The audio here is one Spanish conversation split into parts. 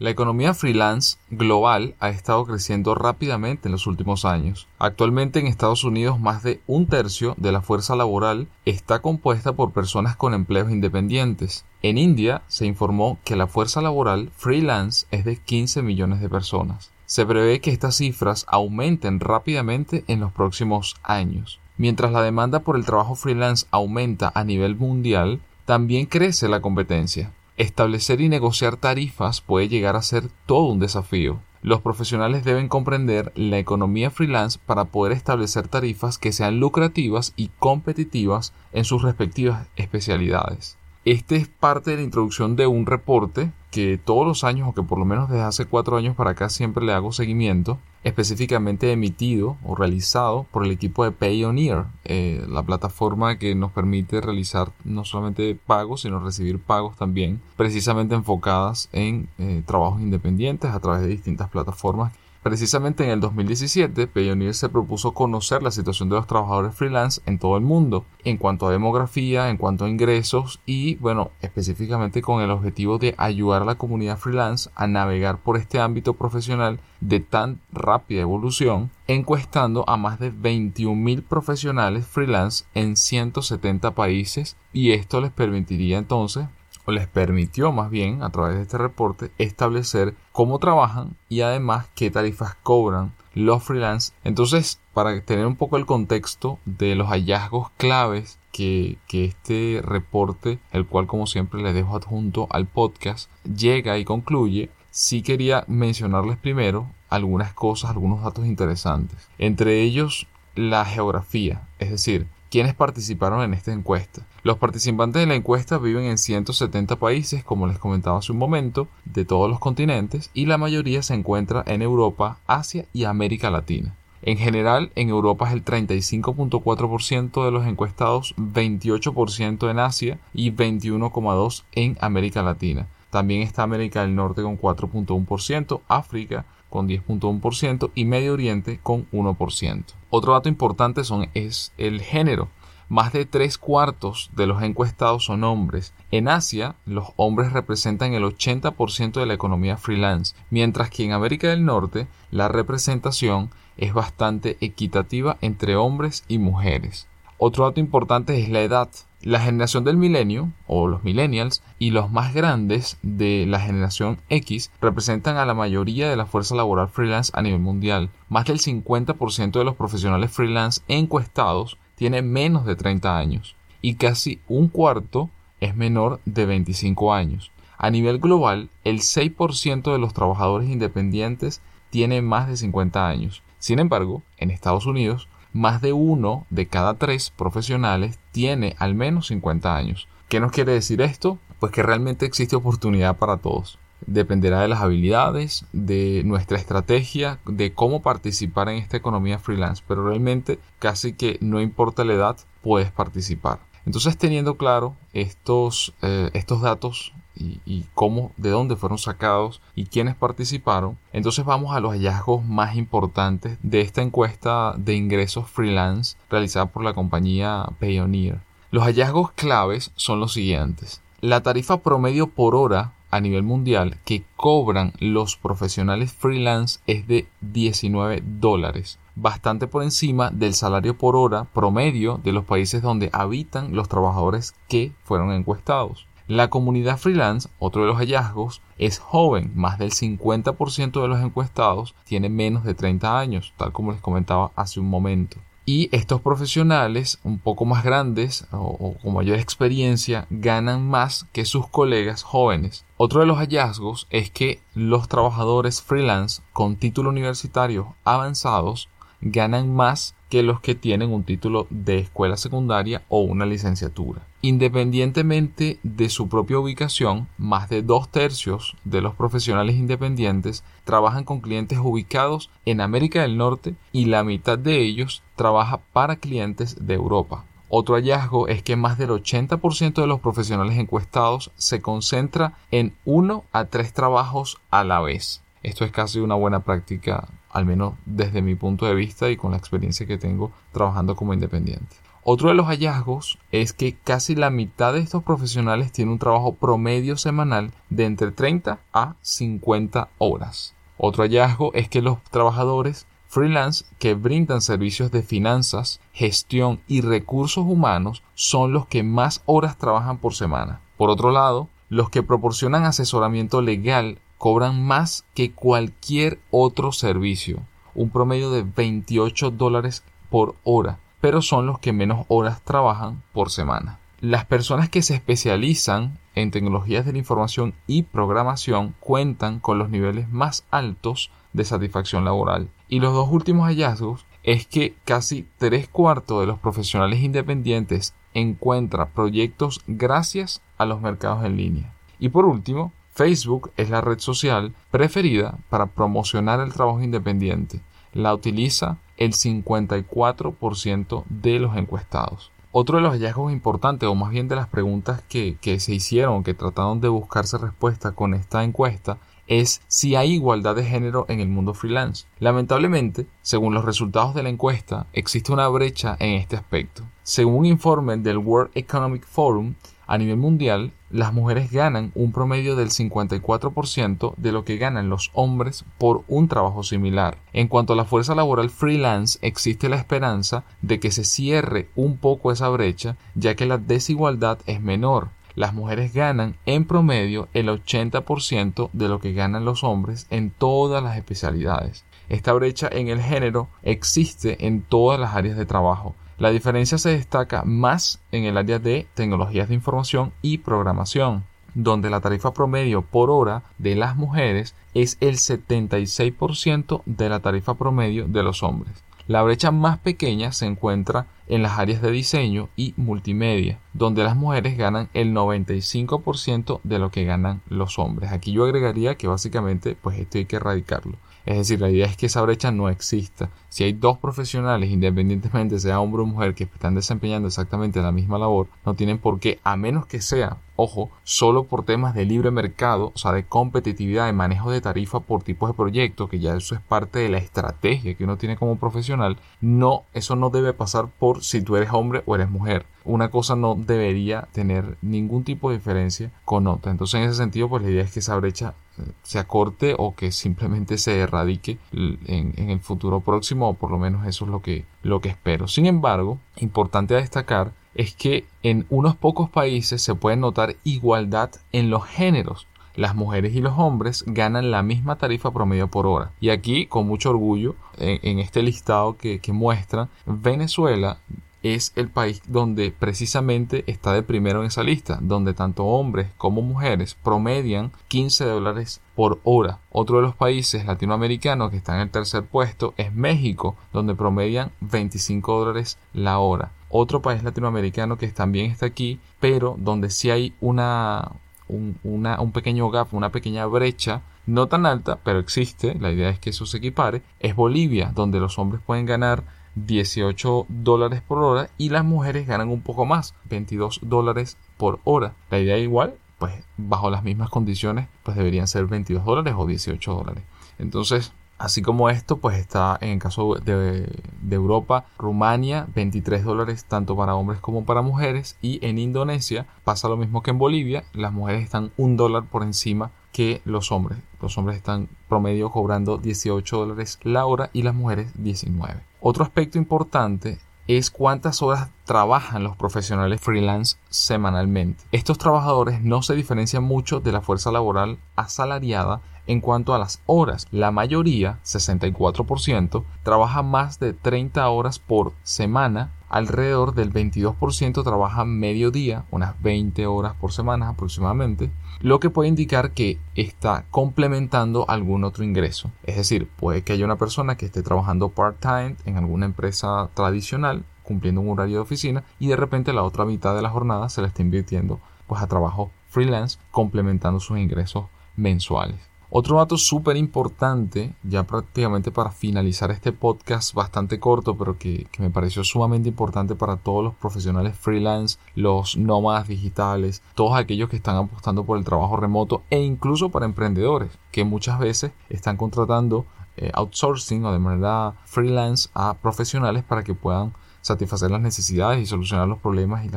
La economía freelance global ha estado creciendo rápidamente en los últimos años. Actualmente en Estados Unidos más de un tercio de la fuerza laboral está compuesta por personas con empleos independientes. En India se informó que la fuerza laboral freelance es de 15 millones de personas. Se prevé que estas cifras aumenten rápidamente en los próximos años. Mientras la demanda por el trabajo freelance aumenta a nivel mundial, también crece la competencia. Establecer y negociar tarifas puede llegar a ser todo un desafío. Los profesionales deben comprender la economía freelance para poder establecer tarifas que sean lucrativas y competitivas en sus respectivas especialidades. Este es parte de la introducción de un reporte que todos los años, o que por lo menos desde hace cuatro años para acá siempre le hago seguimiento, específicamente emitido o realizado por el equipo de Payoneer, eh, la plataforma que nos permite realizar no solamente pagos, sino recibir pagos también, precisamente enfocadas en eh, trabajos independientes a través de distintas plataformas Precisamente en el 2017, Payoneer se propuso conocer la situación de los trabajadores freelance en todo el mundo, en cuanto a demografía, en cuanto a ingresos y, bueno, específicamente con el objetivo de ayudar a la comunidad freelance a navegar por este ámbito profesional de tan rápida evolución, encuestando a más de 21.000 profesionales freelance en 170 países y esto les permitiría entonces les permitió más bien a través de este reporte establecer cómo trabajan y además qué tarifas cobran los freelance. Entonces, para tener un poco el contexto de los hallazgos claves que, que, este reporte, el cual como siempre les dejo adjunto al podcast, llega y concluye, sí quería mencionarles primero algunas cosas, algunos datos interesantes. Entre ellos, la geografía, es decir, quienes participaron en esta encuesta. Los participantes de la encuesta viven en 170 países, como les comentaba hace un momento, de todos los continentes, y la mayoría se encuentra en Europa, Asia y América Latina. En general, en Europa es el 35.4% de los encuestados, 28% en Asia y 21,2% en América Latina. También está América del Norte con 4.1%, África con 10.1% y Medio Oriente con 1%. Otro dato importante son, es el género. Más de tres cuartos de los encuestados son hombres. En Asia, los hombres representan el 80% de la economía freelance, mientras que en América del Norte la representación es bastante equitativa entre hombres y mujeres. Otro dato importante es la edad. La generación del milenio, o los millennials, y los más grandes de la generación X representan a la mayoría de la fuerza laboral freelance a nivel mundial. Más del 50% de los profesionales freelance encuestados tiene menos de 30 años y casi un cuarto es menor de 25 años. A nivel global, el 6% de los trabajadores independientes tiene más de 50 años. Sin embargo, en Estados Unidos, más de uno de cada tres profesionales tiene al menos 50 años. ¿Qué nos quiere decir esto? Pues que realmente existe oportunidad para todos. Dependerá de las habilidades, de nuestra estrategia, de cómo participar en esta economía freelance, pero realmente casi que no importa la edad, puedes participar. Entonces, teniendo claro estos, eh, estos datos y, cómo, de dónde fueron sacados y quiénes participaron, entonces vamos a los hallazgos más importantes de esta encuesta de ingresos freelance realizada por la compañía Payoneer. Los hallazgos claves son los siguientes. La tarifa promedio por hora a nivel mundial que cobran los profesionales freelance es de 19 dólares, bastante por encima del salario por hora promedio de los países donde habitan los trabajadores que fueron encuestados. La comunidad freelance, otro de los hallazgos, es joven, más del 50% de los encuestados tiene menos de 30 años, tal como les comentaba hace un momento. Y estos profesionales un poco más grandes o, con mayor experiencia ganan más que sus colegas jóvenes. Otro de los hallazgos es que los trabajadores freelance con título universitario avanzados ganan más que los que tienen un título de escuela secundaria o una licenciatura. Independientemente de su propia ubicación, más de dos tercios de los profesionales independientes trabajan con clientes ubicados en América del Norte y la mitad de ellos trabaja para clientes de Europa. Otro hallazgo es que más del 80% de los profesionales encuestados se concentra en uno a tres trabajos a la vez. Esto es casi una buena práctica, al menos desde mi punto de vista y con la experiencia que tengo trabajando como independiente. Otro de los hallazgos es que casi la mitad de estos profesionales tiene un trabajo promedio semanal de entre 30 a 50 horas. Otro hallazgo es que los trabajadores freelance que brindan servicios de finanzas, gestión y recursos humanos son los que más horas trabajan por semana. Por otro lado, los que proporcionan asesoramiento legal cobran más que cualquier otro servicio, un promedio de 28 dólares por hora, pero son los que menos horas trabajan por semana. Las personas que se especializan en tecnologías de la información y programación cuentan con los niveles más altos de satisfacción laboral. Y los dos últimos hallazgos es que casi tres cuartos de los profesionales independientes encuentra proyectos gracias a los mercados en línea. Y por último, Facebook es la red social preferida para promocionar el trabajo independiente. La utiliza el 54% de los encuestados. Otro de los hallazgos importantes, o más bien de las preguntas que, que se hicieron, que trataron de buscarse respuesta con esta encuesta, es si hay igualdad de género en el mundo freelance. Lamentablemente, según los resultados de la encuesta, existe una brecha en este aspecto. Según un informe del World Economic Forum, a nivel mundial, las mujeres ganan un promedio del 54% de lo que ganan los hombres por un trabajo similar. En cuanto a la fuerza laboral freelance, existe la esperanza de que se cierre un poco esa brecha, ya que la desigualdad es menor las mujeres ganan en promedio el 80% de lo que ganan los hombres en todas las especialidades. Esta brecha en el género existe en todas las áreas de trabajo. La diferencia se destaca más en el área de tecnologías de información y programación, donde la tarifa promedio por hora de las mujeres es el 76% de la tarifa promedio de los hombres. La brecha más pequeña se encuentra en las áreas de diseño y multimedia, donde las mujeres ganan el 95% de lo que ganan los hombres. Aquí yo agregaría que básicamente pues esto hay que erradicarlo. Es decir, la idea es que esa brecha no exista. Si hay dos profesionales, independientemente sea hombre o mujer, que están desempeñando exactamente la misma labor, no tienen por qué, a menos que sea ojo, solo por temas de libre mercado, o sea, de competitividad, de manejo de tarifa por tipos de proyecto, que ya eso es parte de la estrategia que uno tiene como profesional, no, eso no debe pasar por si tú eres hombre o eres mujer. Una cosa no debería tener ningún tipo de diferencia con otra. Entonces, en ese sentido, pues la idea es que esa brecha se acorte o que simplemente se erradique en, en el futuro próximo, o por lo menos eso es lo que, lo que espero. Sin embargo, importante destacar es que en unos pocos países se puede notar igualdad en los géneros. Las mujeres y los hombres ganan la misma tarifa promedio por hora. Y aquí, con mucho orgullo, en, este listado que, que muestra, Venezuela es el país donde precisamente está de primero en esa lista, donde tanto hombres como mujeres promedian 15 dólares por hora. Otro de los países latinoamericanos que está en el tercer puesto es México, donde promedian 25 dólares la hora. Otro país latinoamericano que también está aquí, pero donde sí hay una, un, un pequeño gap, una pequeña brecha no tan alta, pero existe, la idea es que eso se equipare, es Bolivia, donde los hombres pueden ganar 18 dólares por hora y las mujeres ganan un poco más, 22 dólares por hora. La idea igual, pues bajo las mismas condiciones, pues deberían ser 22 dólares o 18 dólares. Entonces, así como esto, pues está en el caso de, de Europa, Rumania, 23 dólares tanto para hombres como para mujeres y en Indonesia pasa lo mismo que en Bolivia, las mujeres están un dólar por encima que los hombres. Los hombres están promedio cobrando 18 dólares la hora y las mujeres 19. Otro aspecto importante es cuántas horas trabajan los profesionales freelance semanalmente. Estos trabajadores no se diferencian mucho de la fuerza laboral asalariada en cuanto a las horas. La mayoría, 64%, trabaja más de 30 horas por semana alrededor del 22% trabaja mediodía, unas 20 horas por semana aproximadamente, lo que puede indicar que está complementando algún otro ingreso. Es decir, puede que haya una persona que esté trabajando part-time en alguna empresa tradicional, cumpliendo un horario de oficina, y de repente la otra mitad de la jornada se la está invirtiendo pues a trabajo freelance, complementando sus ingresos mensuales. Otro dato súper importante, ya prácticamente para finalizar este podcast bastante corto, pero que, me pareció sumamente importante para todos los profesionales freelance, los nómadas digitales, todos aquellos que están apostando por el trabajo remoto e incluso para emprendedores que muchas veces están contratando eh, outsourcing o de manera freelance a profesionales para que puedan satisfacer las necesidades y solucionar los problemas y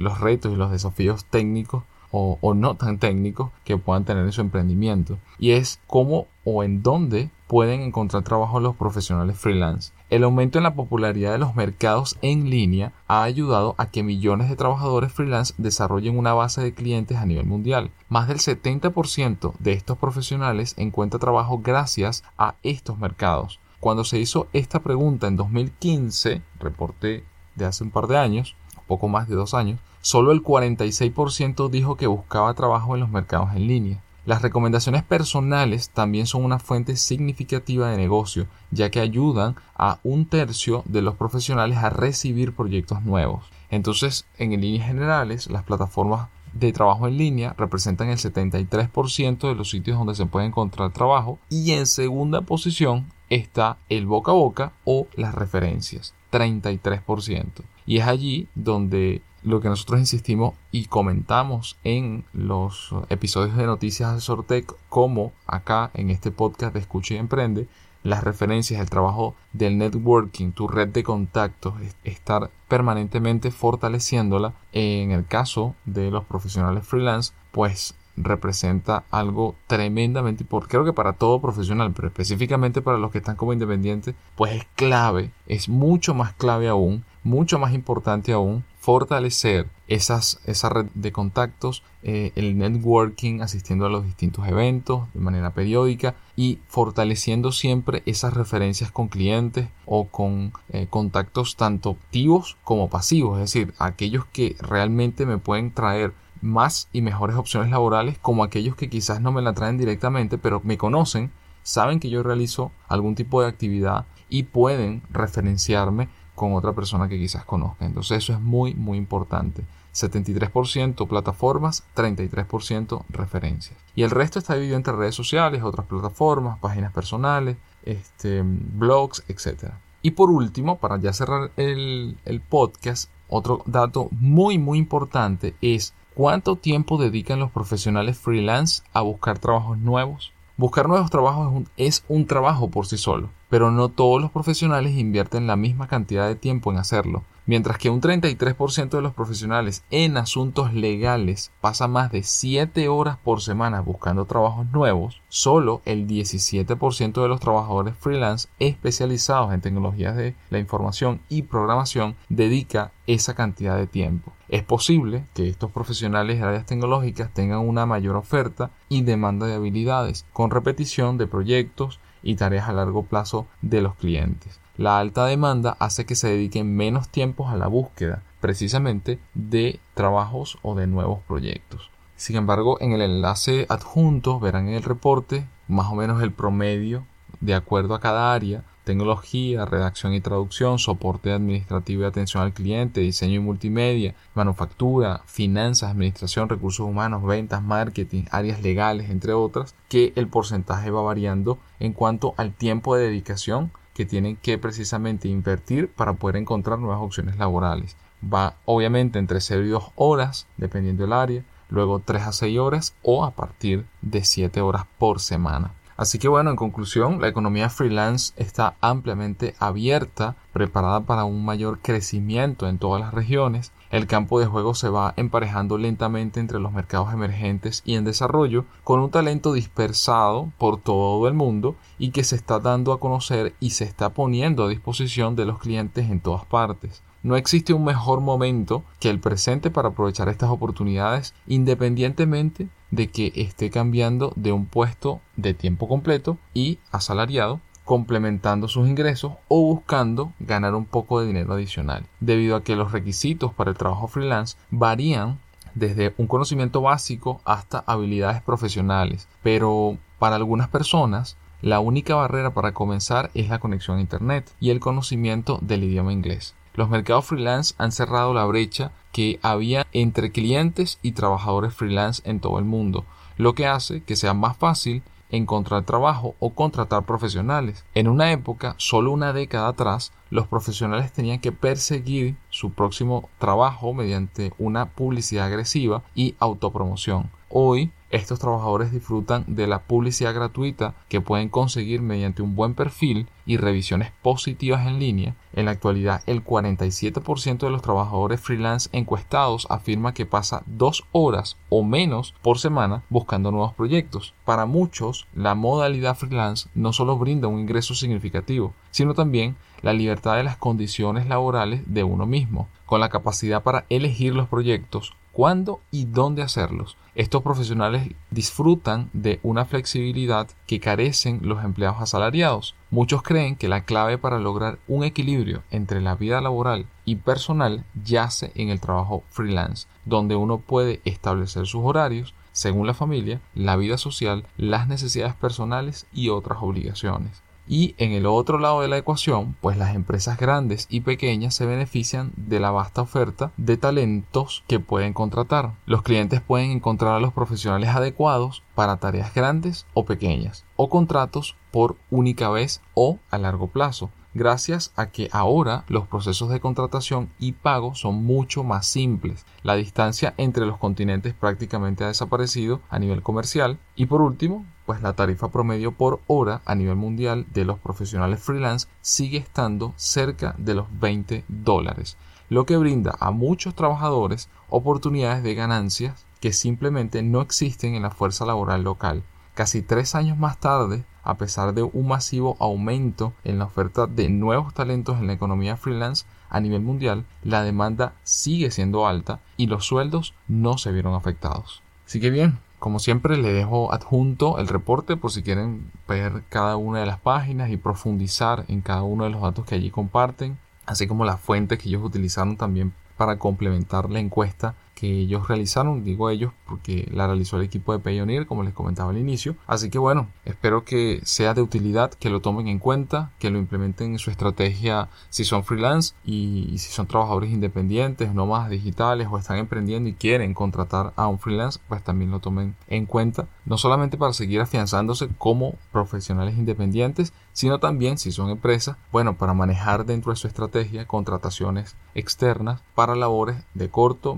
los retos y los desafíos técnicos o, o, no tan técnicos que puedan tener en su emprendimiento. Y es cómo o en dónde pueden encontrar trabajo los profesionales freelance. El aumento en la popularidad de los mercados en línea ha ayudado a que millones de trabajadores freelance desarrollen una base de clientes a nivel mundial. Más del 70% de estos profesionales encuentra trabajo gracias a estos mercados. Cuando se hizo esta pregunta en 2015, reporté de hace un par de años, poco más de dos años, solo el 46% dijo que buscaba trabajo en los mercados en línea. Las recomendaciones personales también son una fuente significativa de negocio, ya que ayudan a un tercio de los profesionales a recibir proyectos nuevos. Entonces, en líneas generales, las plataformas de trabajo en línea representan el 73% de los sitios donde se puede encontrar trabajo y en segunda posición está el boca a boca o las referencias, 33%. Y es allí donde lo que nosotros insistimos y comentamos en los episodios de Noticias de Sortec, como acá en este podcast de Escucha y Emprende, las referencias, el trabajo del networking, tu red de contactos, estar permanentemente fortaleciéndola. En el caso de los profesionales freelance, pues representa algo tremendamente importante, creo que para todo profesional, pero específicamente para los que están como independientes, pues es clave, es mucho más clave aún, mucho más importante aún fortalecer esas, esa red de contactos, eh, el networking, asistiendo a los distintos eventos de manera periódica y fortaleciendo siempre esas referencias con clientes o con eh, contactos tanto activos como pasivos, es decir, aquellos que realmente me pueden traer más y mejores opciones laborales como aquellos que quizás no me la traen directamente, pero me conocen, saben que yo realizo algún tipo de actividad y pueden referenciarme con otra persona que quizás conozca. Entonces eso es muy, muy importante. 73% plataformas, 33% referencias. Y el resto está dividido entre redes sociales, otras plataformas, páginas personales, este, blogs, etc. Y por último, para ya cerrar el, el podcast, otro dato muy, muy importante es cuánto tiempo dedican los profesionales freelance a buscar trabajos nuevos. Buscar nuevos trabajos es un, trabajo por sí solo, pero no todos los profesionales invierten la misma cantidad de tiempo en hacerlo. Mientras que un 33% de los profesionales en asuntos legales pasa más de 7 horas por semana buscando trabajos nuevos, solo el 17% de los trabajadores freelance especializados en tecnologías de la información y programación dedica esa cantidad de tiempo. Es posible que estos profesionales de áreas tecnológicas tengan una mayor oferta y demanda de habilidades, con repetición de proyectos y tareas a largo plazo de los clientes. La alta demanda hace que se dediquen menos tiempos a la búsqueda, precisamente, de trabajos o de nuevos proyectos. Sin embargo, en el enlace adjunto verán en el reporte más o menos el promedio de acuerdo a cada área tecnología, redacción y traducción, soporte administrativo y atención al cliente, diseño y multimedia, manufactura, finanzas, administración, recursos humanos, ventas, marketing, áreas legales, entre otras, que el porcentaje va variando en cuanto al tiempo de dedicación que tienen que precisamente invertir para poder encontrar nuevas opciones laborales. Va obviamente entre 0 y 2 horas, dependiendo del área, luego 3 a 6 horas o a partir de 7 horas por semana. Así que bueno, en conclusión, la economía freelance está ampliamente abierta, preparada para un mayor crecimiento en todas las regiones. El campo de juego se va emparejando lentamente entre los mercados emergentes y en desarrollo, con un talento dispersado por todo el mundo y que se está dando a conocer y se está poniendo a disposición de los clientes en todas partes. No existe un mejor momento que el presente para aprovechar estas oportunidades independientemente de que esté cambiando de un puesto de tiempo completo y asalariado complementando sus ingresos o buscando ganar un poco de dinero adicional, debido a que los requisitos para el trabajo freelance varían desde un conocimiento básico hasta habilidades profesionales, pero para algunas personas la única barrera para comenzar es la conexión a Internet y el conocimiento del idioma inglés. Los mercados freelance han cerrado la brecha que había entre clientes y trabajadores freelance en todo el mundo, lo que hace que sea más fácil encontrar trabajo o contratar profesionales. En una época, solo una década atrás, los profesionales tenían que perseguir su próximo trabajo mediante una publicidad agresiva y autopromoción. Hoy, Estos trabajadores disfrutan de la publicidad gratuita que pueden conseguir mediante un buen perfil y revisiones positivas en línea. En la actualidad, el 47% de los trabajadores freelance encuestados afirma que pasa dos horas o menos por semana buscando nuevos proyectos. Para muchos, la modalidad freelance no solo brinda un ingreso significativo, sino también la libertad de las condiciones laborales de uno mismo, con la capacidad para elegir los proyectos, cuándo y dónde hacerlos. Estos profesionales disfrutan de una flexibilidad que carecen los empleados asalariados. Muchos creen que la clave para lograr un equilibrio entre la vida laboral y personal yace en el trabajo freelance, donde uno puede establecer sus horarios según la familia, la vida social, las necesidades personales y otras obligaciones. Y en el otro lado de la ecuación, pues las empresas grandes y pequeñas se benefician de la vasta oferta de talentos que pueden contratar. Los clientes pueden encontrar a los profesionales adecuados para tareas grandes o pequeñas, o contratos por única vez o a largo plazo gracias a que ahora los procesos de contratación y pago son mucho más simples. La distancia entre los continentes prácticamente ha desaparecido a nivel comercial y por último, pues la tarifa promedio por hora a nivel mundial de los profesionales freelance sigue estando cerca de los 20 dólares, lo que brinda a muchos trabajadores oportunidades de ganancias que simplemente no existen en la fuerza laboral local. Casi tres años más tarde, a pesar de un masivo aumento en la oferta de nuevos talentos en la economía freelance a nivel mundial, la demanda sigue siendo alta y los sueldos no se vieron afectados. Así que bien, como siempre le dejo adjunto el reporte por si quieren ver cada una de las páginas y profundizar en cada uno de los datos que allí comparten, así como las fuentes que ellos utilizaron también para complementar la encuesta que ellos realizaron, digo ellos porque la realizó el equipo de Payoneer, como les comentaba al inicio. Así que bueno, espero que sea de utilidad, que lo tomen en cuenta, que lo implementen en su estrategia si son freelance y, si son trabajadores independientes, no más digitales o están emprendiendo y quieren contratar a un freelance, pues también lo tomen en cuenta, no solamente para seguir afianzándose como profesionales independientes, sino también si son empresas, bueno, para manejar dentro de su estrategia contrataciones externas para labores de corto,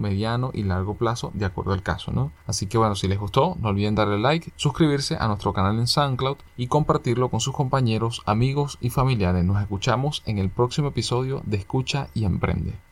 y largo plazo de acuerdo al caso, ¿no? Así que bueno, si les gustó, no olviden darle like, suscribirse a nuestro canal en SoundCloud y compartirlo con sus compañeros, amigos y familiares. Nos escuchamos en el próximo episodio de Escucha y Emprende.